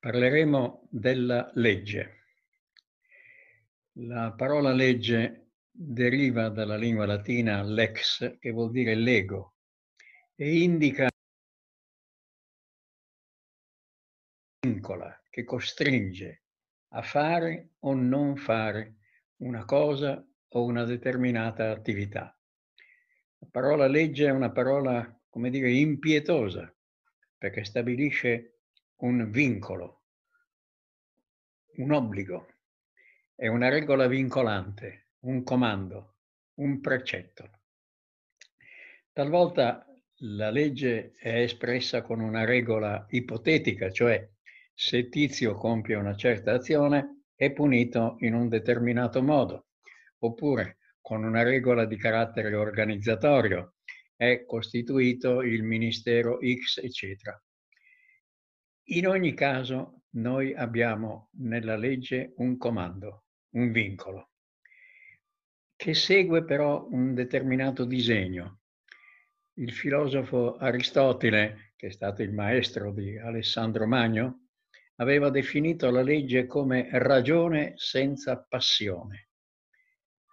Parleremo della legge. La parola legge deriva dalla lingua latina lex, che vuol dire lego, e indica vincola, che costringe a fare o non fare una cosa o una determinata attività. La parola legge è una parola, come dire, impietosa, perché stabilisce un vincolo, un obbligo, è una regola vincolante, un comando, un precetto. Talvolta la legge è espressa con una regola ipotetica, cioè se Tizio compie una certa azione è punito in un determinato modo, oppure con una regola di carattere organizzatorio è costituito il ministero X, eccetera. In ogni caso, noi abbiamo nella legge un comando, un vincolo, che segue però un determinato disegno. Il filosofo Aristotele, che è stato il maestro di Alessandro Magno, aveva definito la legge come ragione senza passione,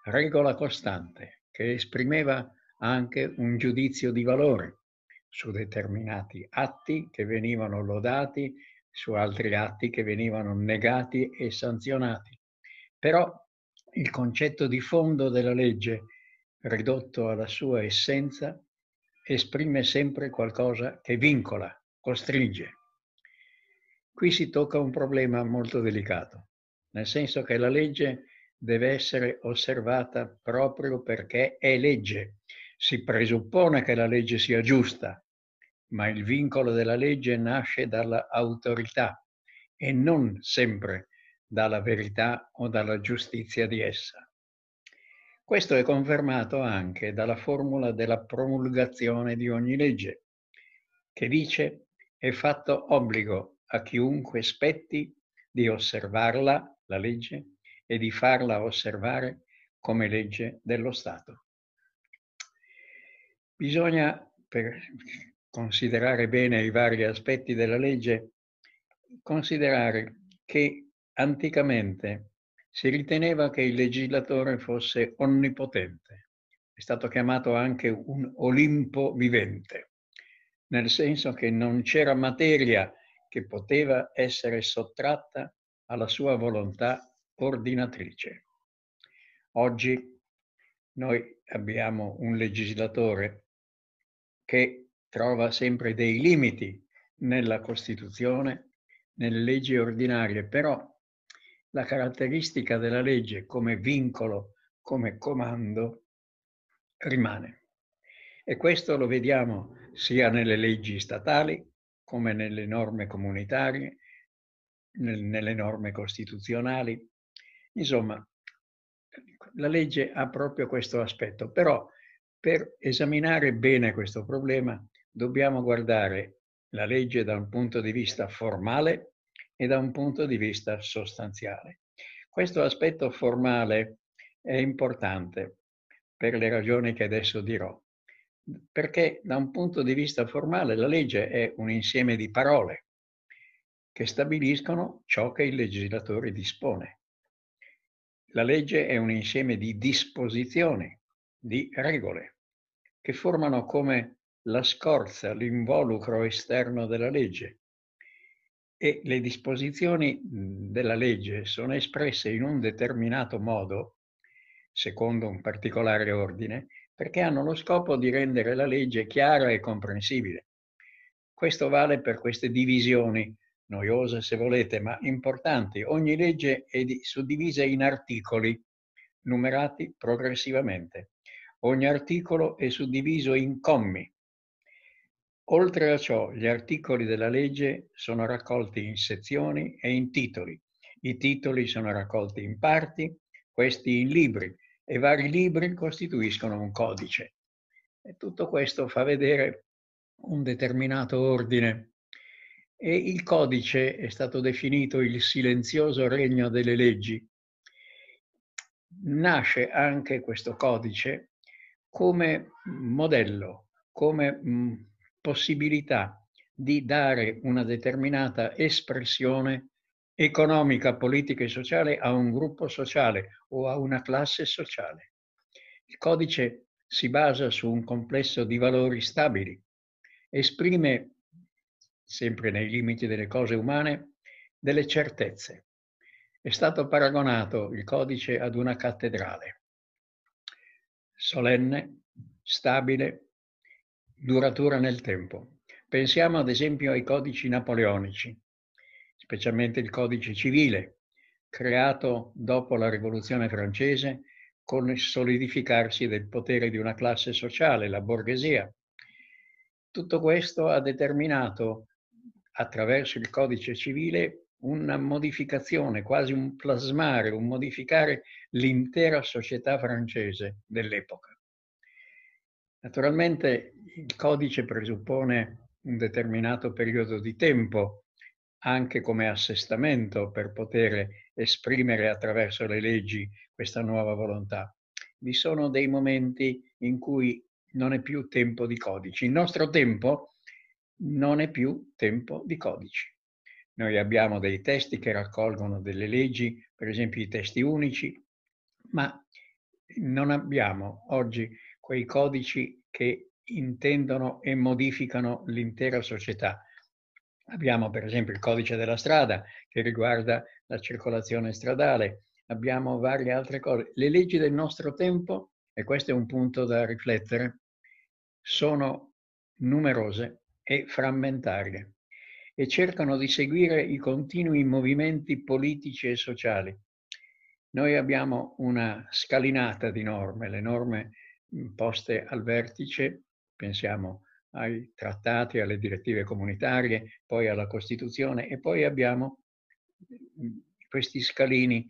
regola costante che esprimeva anche un giudizio di valore su determinati atti che venivano lodati, su altri atti che venivano negati e sanzionati. Però il concetto di fondo della legge, ridotto alla sua essenza, esprime sempre qualcosa che vincola, costringe. Qui si tocca un problema molto delicato, nel senso che la legge deve essere osservata proprio perché è legge. Si presuppone che la legge sia giusta, ma il vincolo della legge nasce dall'autorità e non sempre dalla verità o dalla giustizia di essa. Questo è confermato anche dalla formula della promulgazione di ogni legge, che dice è fatto obbligo a chiunque spetti di osservarla, la legge, e di farla osservare come legge dello Stato. Bisogna, per considerare bene i vari aspetti della legge, considerare che anticamente si riteneva che il legislatore fosse onnipotente. È stato chiamato anche un Olimpo vivente, nel senso che non c'era materia che poteva essere sottratta alla sua volontà ordinatrice. Oggi noi abbiamo un legislatore che trova sempre dei limiti nella Costituzione, nelle leggi ordinarie, però la caratteristica della legge come vincolo, come comando, rimane. E questo lo vediamo sia nelle leggi statali come nelle norme comunitarie, nelle norme costituzionali. Insomma, la legge ha proprio questo aspetto, però per esaminare bene questo problema dobbiamo guardare la legge da un punto di vista formale e da un punto di vista sostanziale. Questo aspetto formale è importante per le ragioni che adesso dirò, perché da un punto di vista formale la legge è un insieme di parole che stabiliscono ciò che il legislatore dispone. La legge è un insieme di disposizioni, di regole, che formano come la scorza, l'involucro esterno della legge e le disposizioni della legge sono espresse in un determinato modo, secondo un particolare ordine, perché hanno lo scopo di rendere la legge chiara e comprensibile. Questo vale per queste divisioni, noiose se volete, ma importanti. Ogni legge è suddivisa in articoli, numerati progressivamente. Ogni articolo è suddiviso in commi, Oltre a ciò, gli articoli della legge sono raccolti in sezioni e in titoli. I titoli sono raccolti in parti, questi in libri, e vari libri costituiscono un codice. E tutto questo fa vedere un determinato ordine. E il codice è stato definito il silenzioso regno delle leggi. Nasce anche questo codice come modello, come possibilità di dare una determinata espressione economica, politica e sociale a un gruppo sociale o a una classe sociale. Il codice si basa su un complesso di valori stabili, esprime, sempre nei limiti delle cose umane, delle certezze. È stato paragonato il codice ad una cattedrale, solenne, stabile, duratura nel tempo. Pensiamo ad esempio ai codici napoleonici, specialmente il codice civile, creato dopo la rivoluzione francese con il solidificarsi del potere di una classe sociale, la borghesia. Tutto questo ha determinato attraverso il codice civile una modificazione, quasi un plasmare, un modificare l'intera società francese dell'epoca. Naturalmente il codice presuppone un determinato periodo di tempo anche come assestamento per poter esprimere attraverso le leggi questa nuova volontà. Vi sono dei momenti in cui non è più tempo di codici. Il nostro tempo non è più tempo di codici. Noi abbiamo dei testi che raccolgono delle leggi, per esempio i testi unici, ma non abbiamo oggi quei codici che intendono e modificano l'intera società. Abbiamo per esempio il codice della strada che riguarda la circolazione stradale, abbiamo varie altre cose. Le leggi del nostro tempo, e questo è un punto da riflettere, sono numerose e frammentarie e cercano di seguire i continui movimenti politici e sociali. Noi abbiamo una scalinata di norme, le norme poste al vertice, pensiamo ai trattati, alle direttive comunitarie, poi alla Costituzione e poi abbiamo questi scalini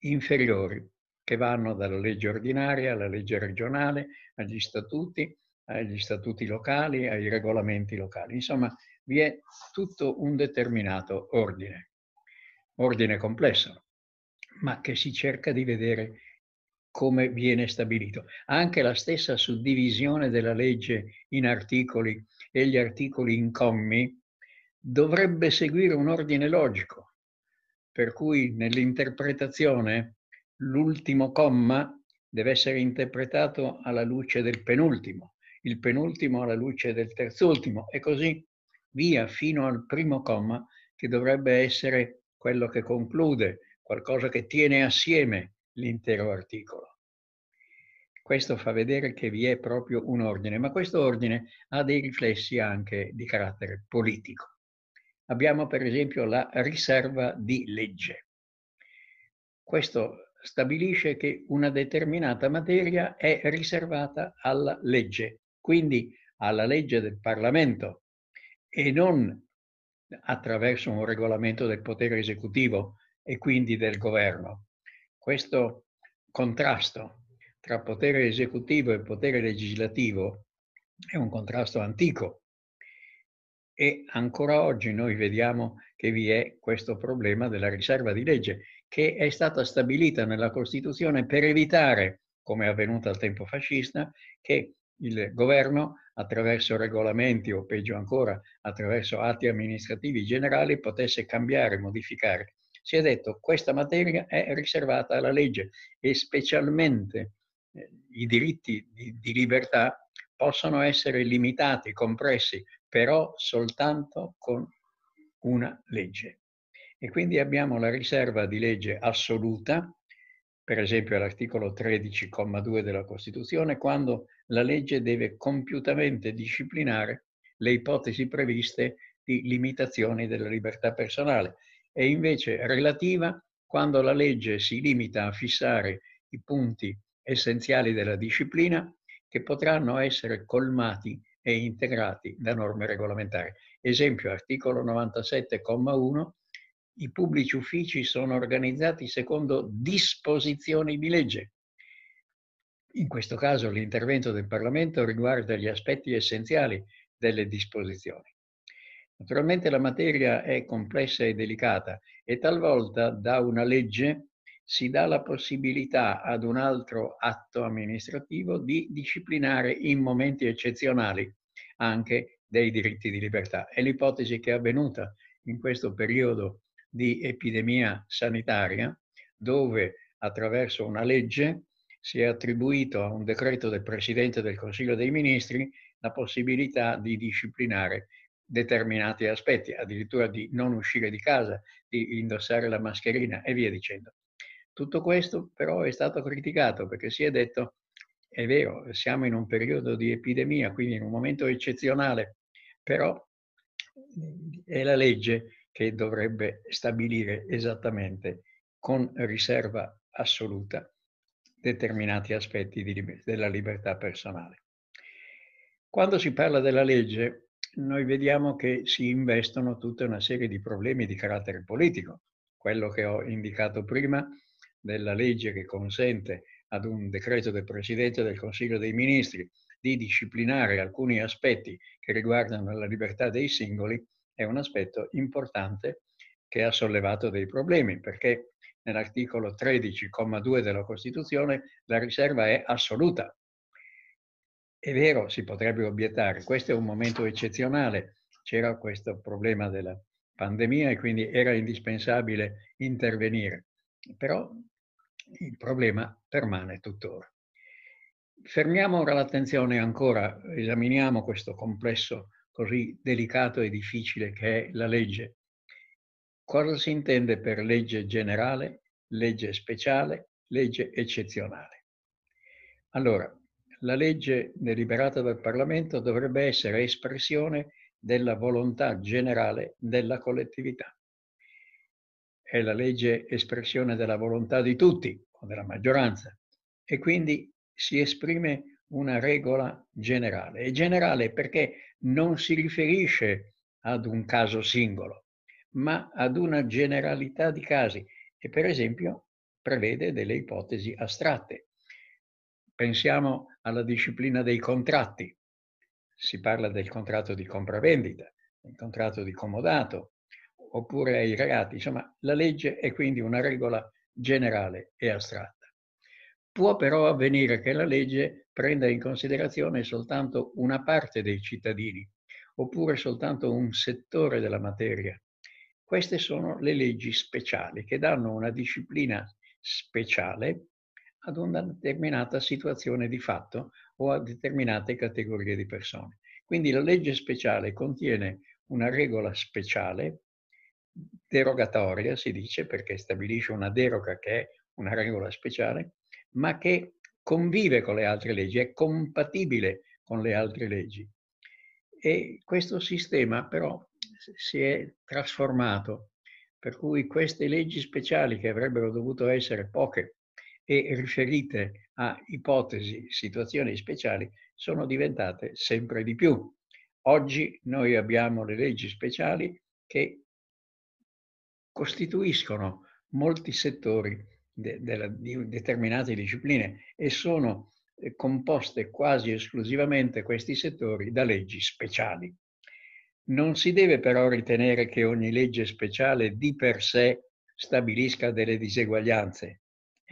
inferiori che vanno dalla legge ordinaria alla legge regionale, agli statuti, agli statuti locali, ai regolamenti locali. Insomma, vi è tutto un determinato ordine, ordine complesso, ma che si cerca di vedere come viene stabilito. Anche la stessa suddivisione della legge in articoli e gli articoli in commi dovrebbe seguire un ordine logico, per cui nell'interpretazione l'ultimo comma deve essere interpretato alla luce del penultimo, il penultimo alla luce del terzultimo e così via fino al primo comma che dovrebbe essere quello che conclude, qualcosa che tiene assieme l'intero articolo. Questo fa vedere che vi è proprio un ordine, ma questo ordine ha dei riflessi anche di carattere politico. Abbiamo per esempio la riserva di legge. Questo stabilisce che una determinata materia è riservata alla legge, quindi alla legge del Parlamento e non attraverso un regolamento del potere esecutivo e quindi del governo. Questo contrasto tra potere esecutivo e potere legislativo è un contrasto antico. E ancora oggi noi vediamo che vi è questo problema della riserva di legge che è stata stabilita nella Costituzione per evitare, come è avvenuto al tempo fascista, che il governo attraverso regolamenti o peggio ancora attraverso atti amministrativi generali potesse cambiare, modificare si è detto questa materia è riservata alla legge e specialmente eh, i diritti di, di libertà possono essere limitati, compressi, però soltanto con una legge. E quindi abbiamo la riserva di legge assoluta, per esempio all'articolo 13,2 della Costituzione, quando la legge deve compiutamente disciplinare le ipotesi previste di limitazioni della libertà personale è invece relativa quando la legge si limita a fissare i punti essenziali della disciplina che potranno essere colmati e integrati da norme regolamentari. Esempio, articolo 97,1, i pubblici uffici sono organizzati secondo disposizioni di legge. In questo caso l'intervento del Parlamento riguarda gli aspetti essenziali delle disposizioni. Naturalmente la materia è complessa e delicata e talvolta da una legge si dà la possibilità ad un altro atto amministrativo di disciplinare in momenti eccezionali anche dei diritti di libertà. È l'ipotesi che è avvenuta in questo periodo di epidemia sanitaria, dove attraverso una legge si è attribuito a un decreto del Presidente del Consiglio dei Ministri la possibilità di disciplinare determinati aspetti, addirittura di non uscire di casa, di indossare la mascherina e via dicendo. Tutto questo però è stato criticato perché si è detto, è vero, siamo in un periodo di epidemia, quindi in un momento eccezionale, però è la legge che dovrebbe stabilire esattamente con riserva assoluta determinati aspetti di, della libertà personale. Quando si parla della legge, noi vediamo che si investono tutta una serie di problemi di carattere politico. Quello che ho indicato prima della legge che consente ad un decreto del Presidente del Consiglio dei Ministri di disciplinare alcuni aspetti che riguardano la libertà dei singoli è un aspetto importante che ha sollevato dei problemi, perché nell'articolo 13,2 della Costituzione la riserva è assoluta. È vero, si potrebbe obiettare, questo è un momento eccezionale, c'era questo problema della pandemia e quindi era indispensabile intervenire, però il problema permane tuttora. Fermiamo ora l'attenzione ancora, esaminiamo questo complesso così delicato e difficile che è la legge Cosa si intende per legge generale, legge speciale, legge eccezionale? Allora, la legge deliberata dal Parlamento dovrebbe essere espressione della volontà generale della collettività. È la legge espressione della volontà di tutti o della maggioranza e quindi si esprime una regola generale. È generale perché non si riferisce ad un caso singolo, ma ad una generalità di casi e per esempio prevede delle ipotesi astratte. Pensiamo alla disciplina dei contratti. Si parla del contratto di compravendita, del contratto di comodato, oppure ai reati. Insomma, la legge è quindi una regola generale e astratta. Può però avvenire che la legge prenda in considerazione soltanto una parte dei cittadini, oppure soltanto un settore della materia queste sono le leggi speciali che danno una disciplina speciale ad una determinata situazione di fatto o a determinate categorie di persone. Quindi la legge speciale contiene una regola speciale, derogatoria si dice, perché stabilisce una deroga che è una regola speciale, ma che convive con le altre leggi, è compatibile con le altre leggi. E questo sistema però si è trasformato, per cui queste leggi speciali che avrebbero dovuto essere poche e riferite a ipotesi, situazioni speciali, sono diventate sempre di più. Oggi noi abbiamo le leggi speciali che costituiscono molti settori de, de, di determinate discipline e sono eh, composte quasi esclusivamente questi settori da leggi speciali. Non si deve però ritenere che ogni legge speciale di per sé stabilisca delle diseguaglianze.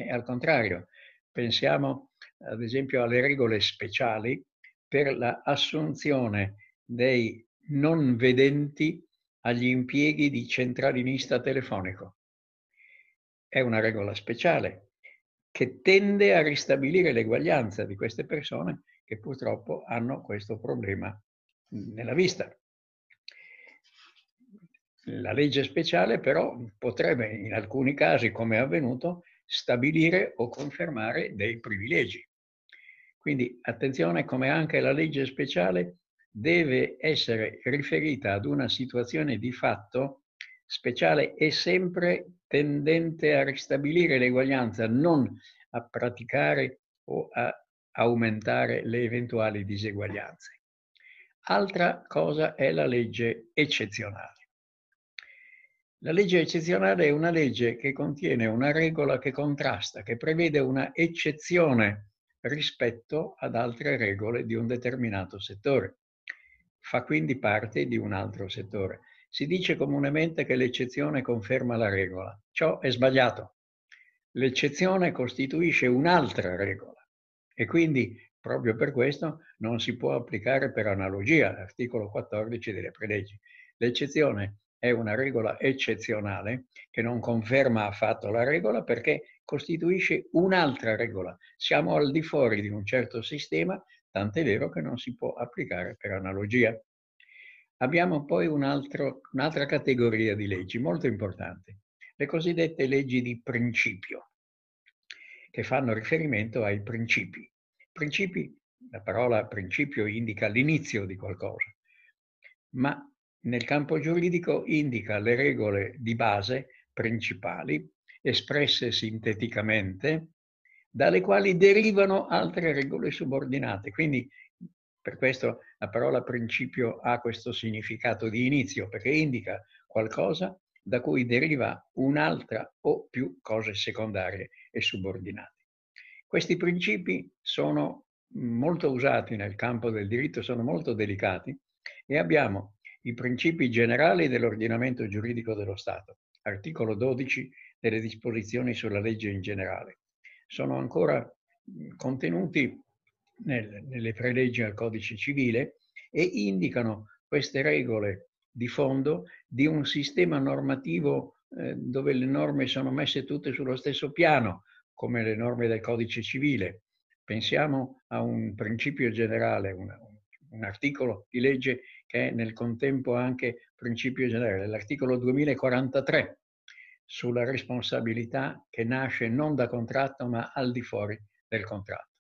E al contrario, pensiamo ad esempio alle regole speciali per l'assunzione dei non vedenti agli impieghi di centralinista telefonico. È una regola speciale che tende a ristabilire l'eguaglianza di queste persone che purtroppo hanno questo problema nella vista. La legge speciale però potrebbe in alcuni casi, come è avvenuto, stabilire o confermare dei privilegi. Quindi attenzione come anche la legge speciale deve essere riferita ad una situazione di fatto speciale e sempre tendente a ristabilire l'eguaglianza, non a praticare o a aumentare le eventuali diseguaglianze. Altra cosa è la legge eccezionale. La legge eccezionale è una legge che contiene una regola che contrasta, che prevede una eccezione rispetto ad altre regole di un determinato settore. Fa quindi parte di un altro settore. Si dice comunemente che l'eccezione conferma la regola. Ciò è sbagliato. L'eccezione costituisce un'altra regola e quindi Proprio per questo non si può applicare per analogia l'articolo 14 delle preleggi. L'eccezione è una regola eccezionale che non conferma affatto la regola perché costituisce un'altra regola. Siamo al di fuori di un certo sistema, tant'è vero che non si può applicare per analogia. Abbiamo poi un altro, un'altra categoria di leggi molto importante, le cosiddette leggi di principio, che fanno riferimento ai principi. Principi, la parola principio indica l'inizio di qualcosa, ma nel campo giuridico indica le regole di base principali, espresse sinteticamente, dalle quali derivano altre regole subordinate. Quindi per questo la parola principio ha questo significato di inizio, perché indica qualcosa da cui deriva un'altra o più cose secondarie e subordinate. Questi principi sono molto usati nel campo del diritto, sono molto delicati e abbiamo i principi generali dell'ordinamento giuridico dello Stato, articolo 12 delle disposizioni sulla legge in generale. Sono ancora contenuti nel, nelle preleggi al codice civile e indicano queste regole di fondo di un sistema normativo eh, dove le norme sono messe tutte sullo stesso piano, come le norme del codice civile. Pensiamo a un principio generale, un, un articolo di legge che è nel contempo anche principio generale, l'articolo 2043 sulla responsabilità che nasce non da contratto ma al di fuori del contratto.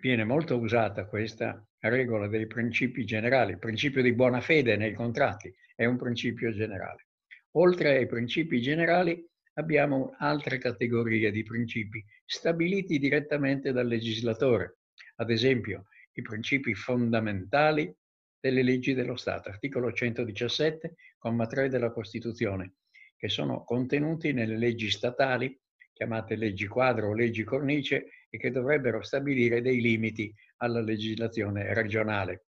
Viene molto usata questa regola dei principi generali, il principio di buona fede nei contratti è un principio generale. Oltre ai principi generali abbiamo altre categorie di principi stabiliti direttamente dal legislatore, ad esempio i principi fondamentali delle leggi dello Stato, articolo 117, comma 3 della Costituzione, che sono contenuti nelle leggi statali, chiamate leggi quadro o leggi cornice, e che dovrebbero stabilire dei limiti alla legislazione regionale.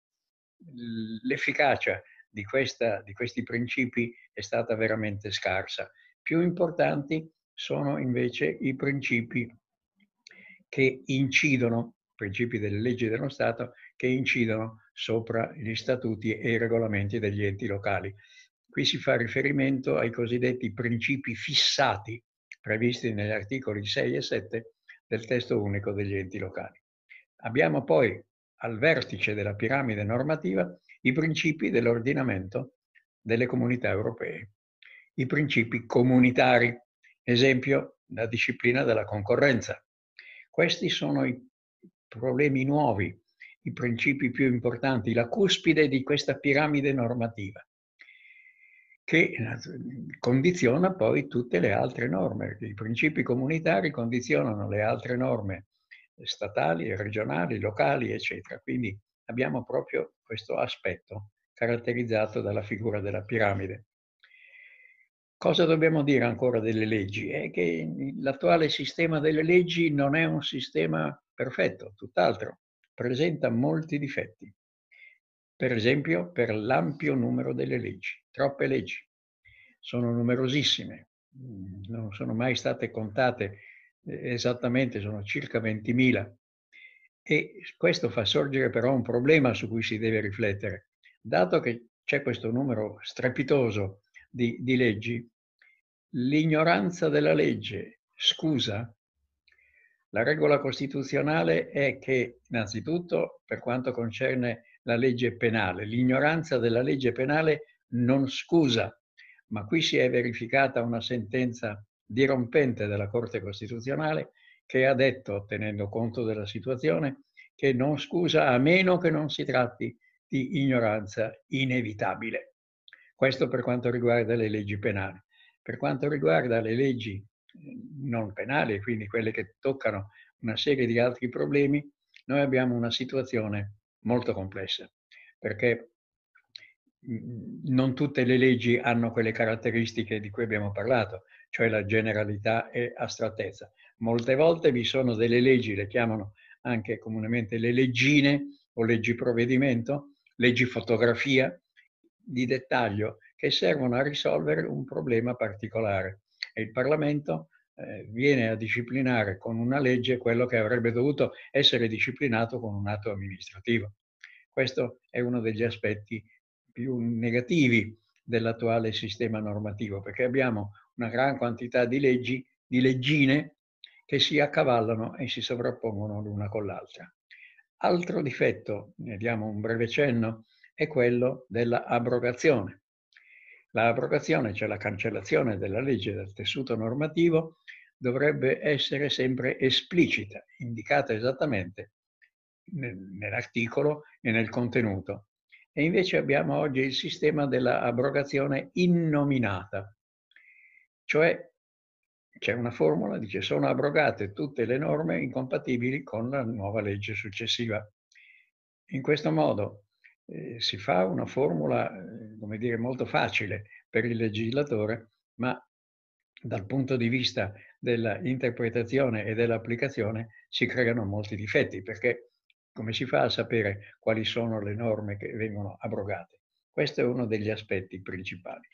L'efficacia di, questa, di questi principi è stata veramente scarsa. Più importanti sono invece i principi che incidono, principi delle leggi dello Stato, che incidono sopra gli statuti e i regolamenti degli enti locali. Qui si fa riferimento ai cosiddetti principi fissati previsti negli articoli 6 e 7 del testo unico degli enti locali. Abbiamo poi al vertice della piramide normativa i principi dell'ordinamento delle comunità europee, i principi comunitari, esempio la disciplina della concorrenza. Questi sono i problemi nuovi i principi più importanti, la cuspide di questa piramide normativa, che condiziona poi tutte le altre norme. I principi comunitari condizionano le altre norme statali, regionali, locali, eccetera. Quindi abbiamo proprio questo aspetto caratterizzato dalla figura della piramide. Cosa dobbiamo dire ancora delle leggi? È che l'attuale sistema delle leggi non è un sistema perfetto, tutt'altro presenta molti difetti. Per esempio, per l'ampio numero delle leggi, troppe leggi. Sono numerosissime, mm, non sono mai state contate eh, esattamente, sono circa 20.000. E questo fa sorgere però un problema su cui si deve riflettere. Dato che c'è questo numero strepitoso di, di leggi, l'ignoranza della legge scusa la regola costituzionale è che, innanzitutto, per quanto concerne la legge penale, l'ignoranza della legge penale non scusa, ma qui si è verificata una sentenza dirompente della Corte Costituzionale che ha detto, tenendo conto della situazione, che non scusa a meno che non si tratti di ignoranza inevitabile. Questo per quanto riguarda le leggi penali. Per quanto riguarda le leggi non penali, quindi quelle che toccano una serie di altri problemi, noi abbiamo una situazione molto complessa, perché non tutte le leggi hanno quelle caratteristiche di cui abbiamo parlato, cioè la generalità e astrattezza. Molte volte vi sono delle leggi, le chiamano anche comunemente le leggine o leggi provvedimento, leggi fotografia di dettaglio che servono a risolvere un problema particolare e il Parlamento eh, viene a disciplinare con una legge quello che avrebbe dovuto essere disciplinato con un atto amministrativo. Questo è uno degli aspetti più negativi dell'attuale sistema normativo, perché abbiamo una gran quantità di leggi, di leggine, che si accavallano e si sovrappongono l'una con l'altra. Altro difetto, ne diamo un breve cenno, è quello dell'abrogazione. L'abrogazione, cioè la cancellazione della legge dal tessuto normativo, dovrebbe essere sempre esplicita, indicata esattamente nell'articolo e nel contenuto. E invece abbiamo oggi il sistema dell'abrogazione innominata, cioè c'è una formula, dice sono abrogate tutte le norme incompatibili con la nuova legge successiva. In questo modo eh, si fa una formula, eh, come dire, molto facile per il legislatore, ma dal punto di vista dell'interpretazione e dell'applicazione si creano molti difetti, perché come si fa a sapere quali sono le norme che vengono abrogate? Questo è uno degli aspetti principali.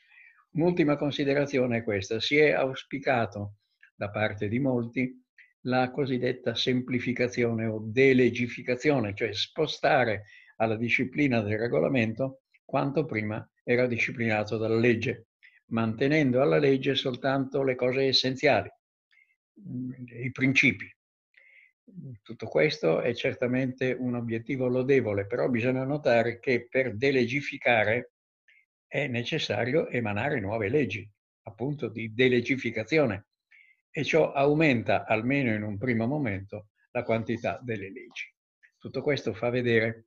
Un'ultima considerazione è questa. Si è auspicato da parte di molti la cosiddetta semplificazione o delegificazione, cioè spostare alla disciplina del regolamento quanto prima era disciplinato dalla legge, mantenendo alla legge soltanto le cose essenziali, i principi. Tutto questo è certamente un obiettivo lodevole, però bisogna notare che per delegificare è necessario emanare nuove leggi, appunto di delegificazione, e ciò aumenta, almeno in un primo momento, la quantità delle leggi. Tutto questo fa vedere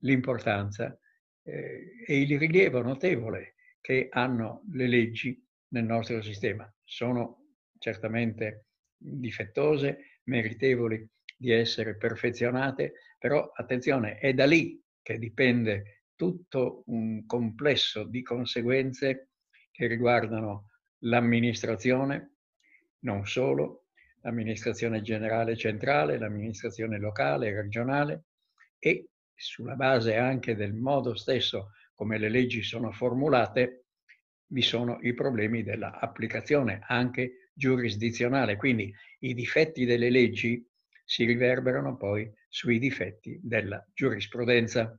l'importanza eh, e il rilievo notevole che hanno le leggi nel nostro sistema. Sono certamente difettose, meritevoli di essere perfezionate, però attenzione, è da lì che dipende tutto un complesso di conseguenze che riguardano l'amministrazione, non solo, l'amministrazione generale centrale, l'amministrazione locale regionale e sulla base anche del modo stesso come le leggi sono formulate, vi sono i problemi dell'applicazione anche giurisdizionale. Quindi i difetti delle leggi si riverberano poi sui difetti della giurisprudenza.